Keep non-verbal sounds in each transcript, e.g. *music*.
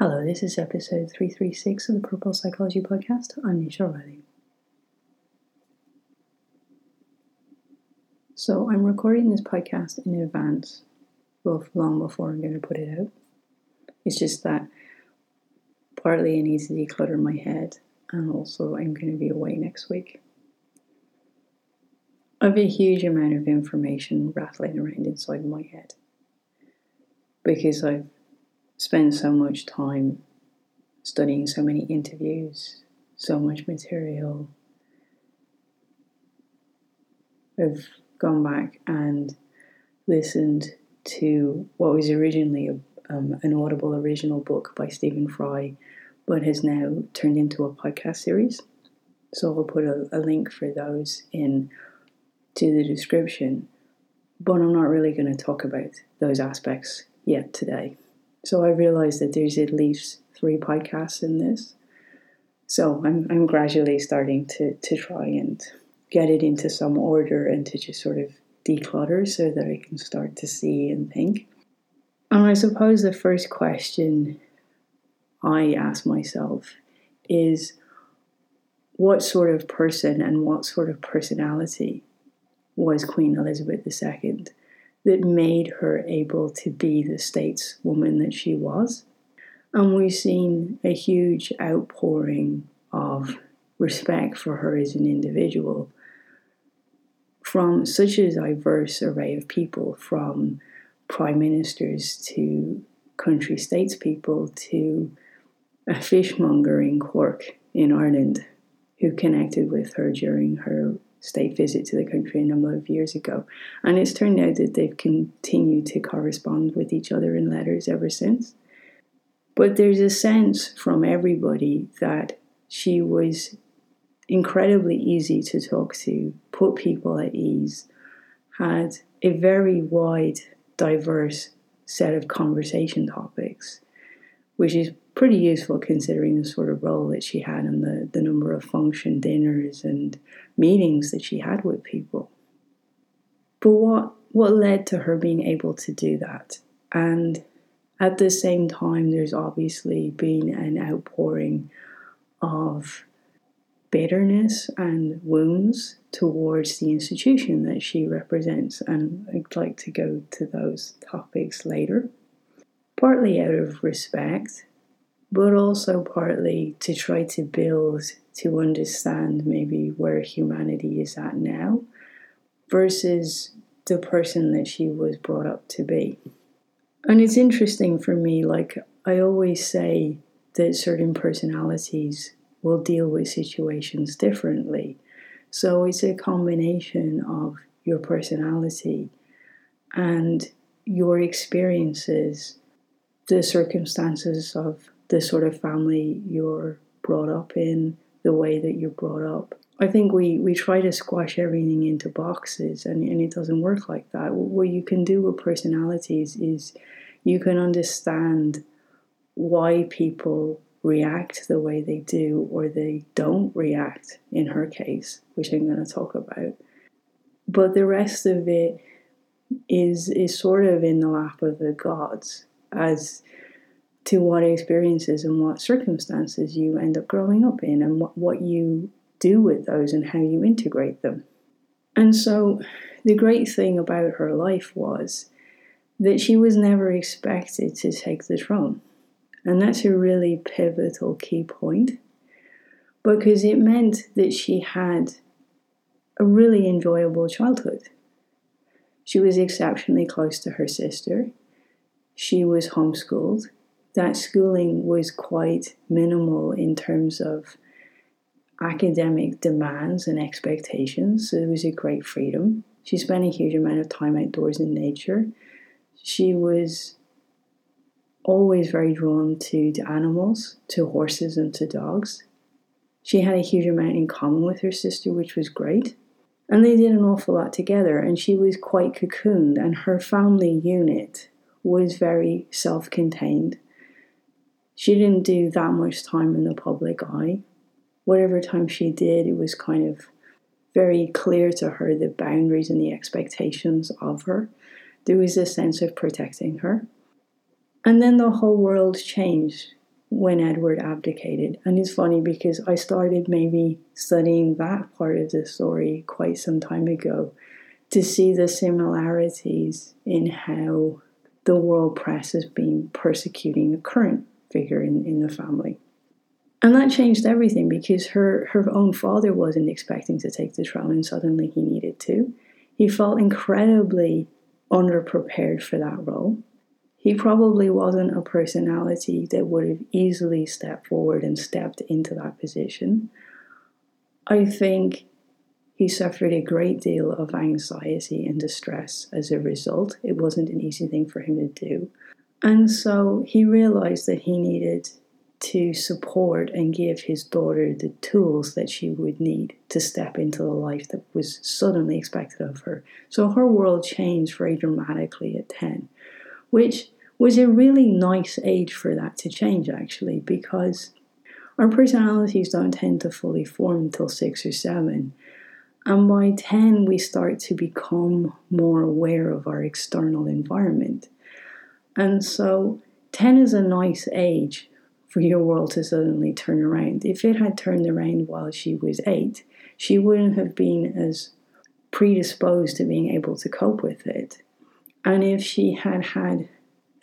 Hello, this is episode 336 of the Purple Psychology Podcast. I'm Nisha Riley. So, I'm recording this podcast in advance, both long before I'm going to put it out. It's just that partly I need to declutter my head, and also I'm going to be away next week. I have a huge amount of information rattling around inside my head because I've spent so much time studying so many interviews, so much material. I've gone back and listened to what was originally a, um, an Audible original book by Stephen Fry, but has now turned into a podcast series. So I'll put a, a link for those in to the description. But I'm not really going to talk about those aspects yet today. So I realized that there's at least three podcasts in this. So I'm, I'm gradually starting to, to try and get it into some order and to just sort of declutter so that I can start to see and think. And I suppose the first question I ask myself is what sort of person and what sort of personality was Queen Elizabeth II? That made her able to be the stateswoman that she was. And we've seen a huge outpouring of respect for her as an individual from such a diverse array of people, from prime ministers to country statespeople to a fishmonger in Cork in Ireland who connected with her during her state visit to the country a number of years ago. And it's turned out that they've continued to correspond with each other in letters ever since. But there's a sense from everybody that she was incredibly easy to talk to, put people at ease, had a very wide, diverse set of conversation topics, which is pretty useful considering the sort of role that she had and the, the number of function dinners and meetings that she had with people. But what what led to her being able to do that? And at the same time, there's obviously been an outpouring of bitterness and wounds towards the institution that she represents. And I'd like to go to those topics later. Partly out of respect but also partly to try to build to understand maybe where humanity is at now versus the person that she was brought up to be. And it's interesting for me, like I always say that certain personalities will deal with situations differently. So it's a combination of your personality and your experiences, the circumstances of the sort of family you're brought up in, the way that you're brought up. I think we, we try to squash everything into boxes and, and it doesn't work like that. What you can do with personalities is you can understand why people react the way they do or they don't react in her case, which I'm going to talk about. But the rest of it is is sort of in the lap of the gods as to what experiences and what circumstances you end up growing up in and what, what you do with those and how you integrate them. And so the great thing about her life was that she was never expected to take the throne. And that's a really pivotal key point because it meant that she had a really enjoyable childhood. She was exceptionally close to her sister. She was homeschooled that schooling was quite minimal in terms of academic demands and expectations. So it was a great freedom. She spent a huge amount of time outdoors in nature. She was always very drawn to, to animals, to horses, and to dogs. She had a huge amount in common with her sister, which was great. And they did an awful lot together, and she was quite cocooned, and her family unit was very self contained she didn't do that much time in the public eye. Whatever time she did, it was kind of very clear to her the boundaries and the expectations of her. There was a sense of protecting her. And then the whole world changed when Edward abdicated. And it's funny because I started maybe studying that part of the story quite some time ago to see the similarities in how the world press has been persecuting a current figure in, in the family. And that changed everything because her, her own father wasn't expecting to take the throne and suddenly he needed to. He felt incredibly underprepared for that role. He probably wasn't a personality that would have easily stepped forward and stepped into that position. I think he suffered a great deal of anxiety and distress as a result. It wasn't an easy thing for him to do. And so he realized that he needed to support and give his daughter the tools that she would need to step into the life that was suddenly expected of her. So her world changed very dramatically at 10, which was a really nice age for that to change, actually, because our personalities don't tend to fully form until six or seven. And by 10, we start to become more aware of our external environment. And so 10 is a nice age for your world to suddenly turn around. If it had turned around while she was eight, she wouldn't have been as predisposed to being able to cope with it. And if she had had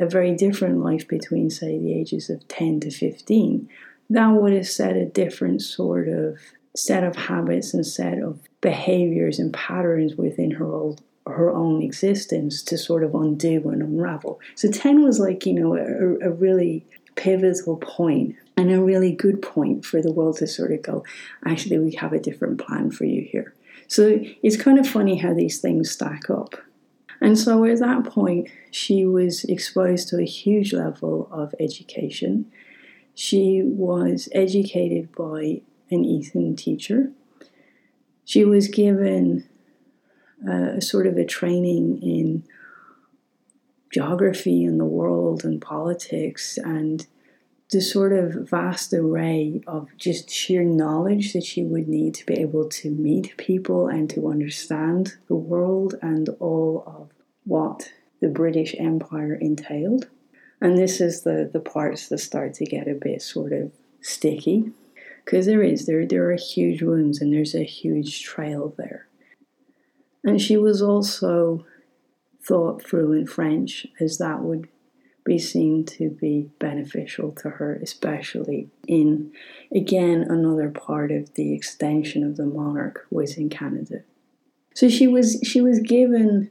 a very different life between, say, the ages of 10 to 15, that would have set a different sort of set of habits and set of behaviors and patterns within her old her own existence to sort of undo and unravel. So 10 was like, you know, a, a really pivotal point and a really good point for the world to sort of go, actually, we have a different plan for you here. So it's kind of funny how these things stack up. And so at that point, she was exposed to a huge level of education. She was educated by an Eton teacher. She was given uh, a sort of a training in geography and the world and politics and the sort of vast array of just sheer knowledge that she would need to be able to meet people and to understand the world and all of what the British Empire entailed. And this is the, the parts that start to get a bit sort of sticky because there is there there are huge wounds and there's a huge trail there. And she was also thought through in French as that would be seen to be beneficial to her, especially in, again, another part of the extension of the monarch was in Canada. So she was she was given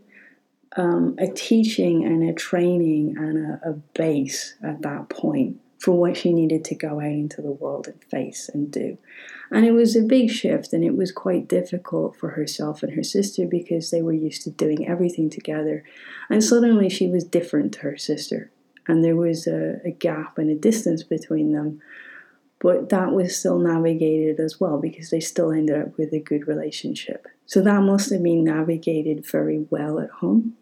um, a teaching and a training and a, a base at that point for what she needed to go out into the world and face and do. And it was a big shift, and it was quite difficult for herself and her sister because they were used to doing everything together. And suddenly she was different to her sister, and there was a, a gap and a distance between them. But that was still navigated as well because they still ended up with a good relationship. So that must have been navigated very well at home.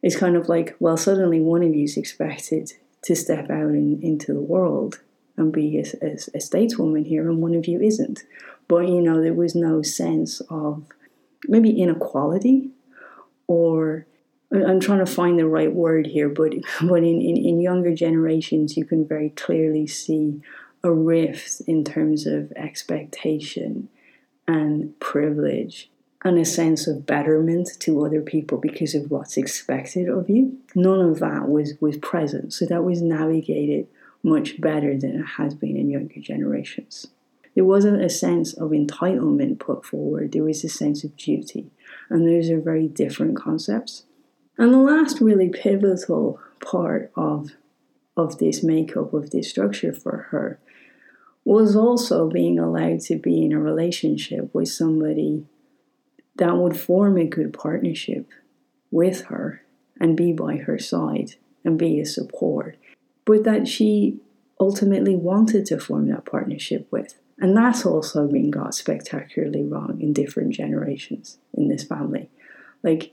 It's kind of like, well, suddenly one of you is expected to step out in, into the world and be a, a, a stateswoman here, and one of you isn't. But you know, there was no sense of maybe inequality or I'm trying to find the right word here, but but in, in, in younger generations, you can very clearly see a rift in terms of expectation and privilege and a sense of betterment to other people because of what's expected of you. None of that was, was present. So that was navigated much better than it has been in younger generations. There wasn't a sense of entitlement put forward, there was a sense of duty. And those are very different concepts. And the last really pivotal part of, of this makeup, of this structure for her, was also being allowed to be in a relationship with somebody that would form a good partnership with her and be by her side and be a support, but that she ultimately wanted to form that partnership with. And that's also been got spectacularly wrong in different generations in this family. Like,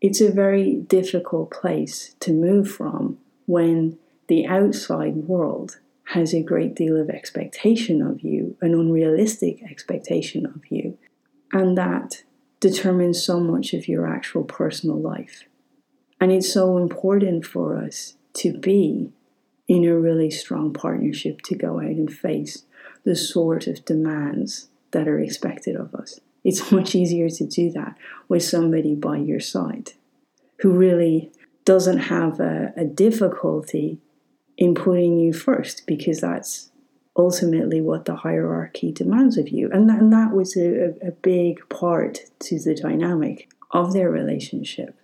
it's a very difficult place to move from when the outside world has a great deal of expectation of you, an unrealistic expectation of you, and that determines so much of your actual personal life. And it's so important for us to be in a really strong partnership to go out and face the sort of demands that are expected of us. It's *laughs* much easier to do that with somebody by your side who really doesn't have a, a difficulty in putting you first because that's ultimately what the hierarchy demands of you. And that, and that was a, a big part to the dynamic of their relationship.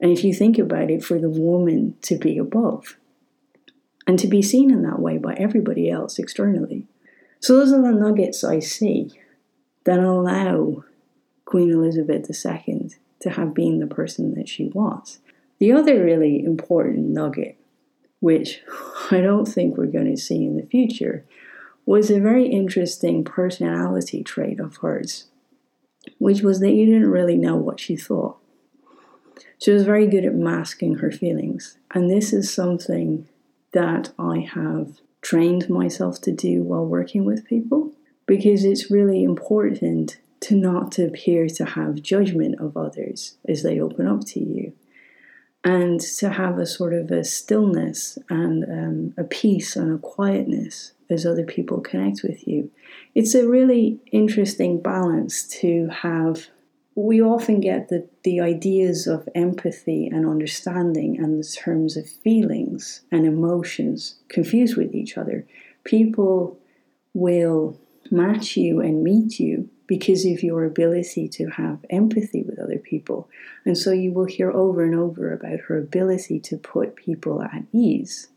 And if you think about it, for the woman to be above and to be seen in that way by everybody else externally. So, those are the nuggets I see that allow Queen Elizabeth II to have been the person that she was. The other really important nugget, which *laughs* I don't think we're going to see in the future, was a very interesting personality trait of hers, which was that you didn't really know what she thought. She was very good at masking her feelings, and this is something that I have trained myself to do while working with people because it's really important to not appear to have judgment of others as they open up to you and to have a sort of a stillness and um, a peace and a quietness as other people connect with you. It's a really interesting balance to have. We often get the, the ideas of empathy and understanding and the terms of feelings and emotions confused with each other. People will match you and meet you because of your ability to have empathy with other people. And so you will hear over and over about her ability to put people at ease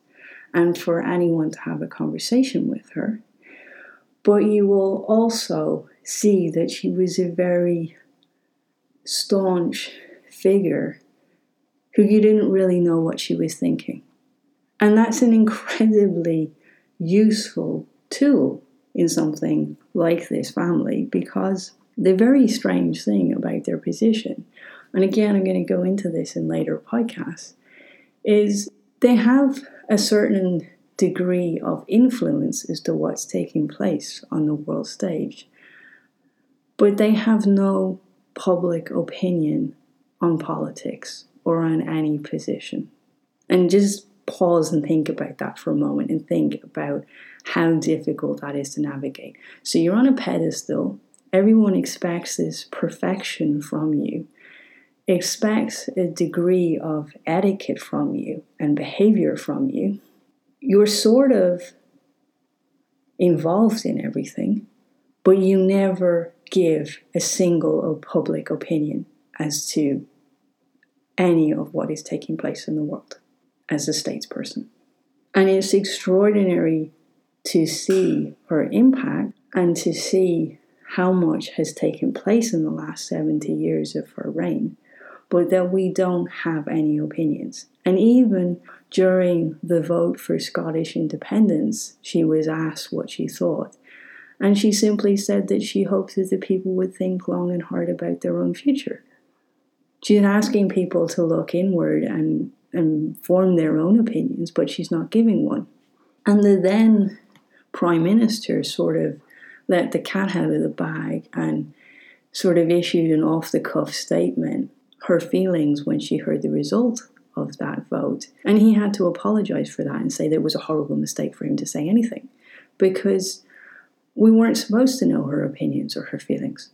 and for anyone to have a conversation with her. But you will also see that she was a very staunch figure who you didn't really know what she was thinking. And that's an incredibly useful tool in something like this family because the very strange thing about their position, and again, I'm going to go into this in later podcasts, is they have a certain degree of influence as to what's taking place on the world stage, but they have no public opinion on politics or on any position. And just pause and think about that for a moment and think about how difficult that is to navigate. So you're on a pedestal, everyone expects this perfection from you, expects a degree of etiquette from you and behavior from you. You're sort of involved in everything, but you never give a single public opinion as to any of what is taking place in the world as a statesperson. And it's extraordinary to see her impact and to see how much has taken place in the last 70 years of her reign, but that we don't have any opinions. And even during the vote for Scottish independence, she was asked what she thought. And she simply said that she hoped that the people would think long and hard about their own future. She's asking people to look inward and and form their own opinions, but she's not giving one. And the then prime minister sort of let the cat out of the bag and sort of issued an off the cuff statement, her feelings when she heard the result of that vote. And he had to apologize for that and say that it was a horrible mistake for him to say anything because we weren't supposed to know her opinions or her feelings.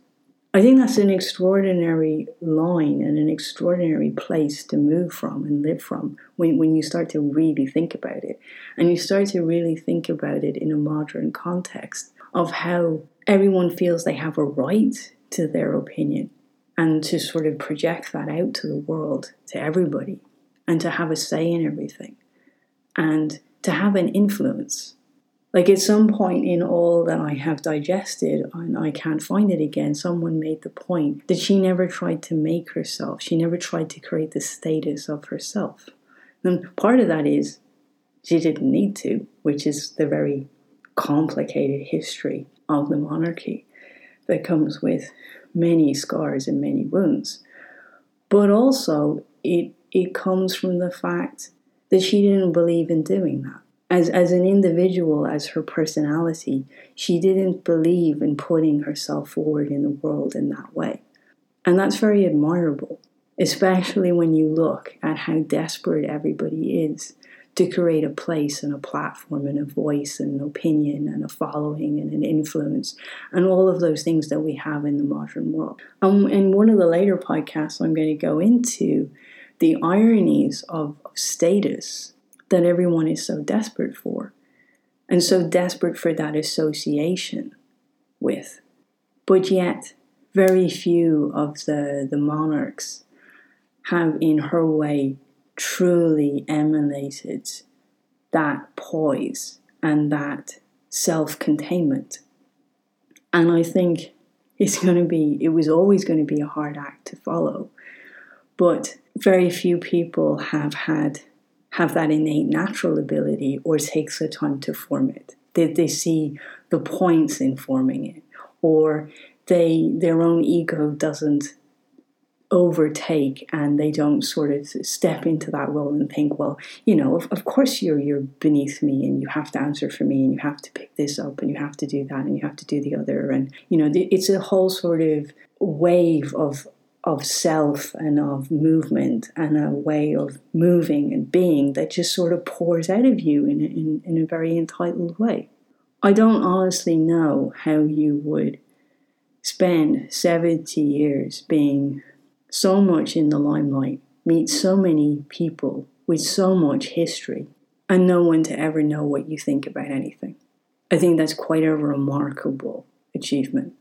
I think that's an extraordinary line and an extraordinary place to move from and live from when, when you start to really think about it. And you start to really think about it in a modern context of how everyone feels they have a right to their opinion and to sort of project that out to the world, to everybody, and to have a say in everything and to have an influence like at some point in all that I have digested and I can't find it again, someone made the point that she never tried to make herself. She never tried to create the status of herself. And part of that is she didn't need to, which is the very complicated history of the monarchy that comes with many scars and many wounds. But also, it, it comes from the fact that she didn't believe in doing that as, as an individual, as her personality, she didn't believe in putting herself forward in the world in that way. And that's very admirable, especially when you look at how desperate everybody is to create a place and a platform and a voice and an opinion and a following and an influence and all of those things that we have in the modern world. Um, in one of the later podcasts, I'm going to go into the ironies of, status that everyone is so desperate for and so desperate for that association with. But yet, very few of the, the monarchs have, in her way, truly emanated that poise and that self containment. And I think it's going to be, it was always going to be a hard act to follow. But very few people have had have that innate natural ability or takes the time to form it. They, they see the points in forming it, or they their own ego doesn't overtake and they don't sort of step into that role and think, well, you know, of, of course you're you're beneath me and you have to answer for me and you have to pick this up and you have to do that and you have to do the other and you know it's a whole sort of wave of of self and of movement and a way of moving and being that just sort of pours out of you in in, in a very entitled way. I don't honestly know how you would spend 70 years being so much in the limelight, meet so many people with so much history, and no one to ever know what you think about anything. I think that's quite a remarkable achievement.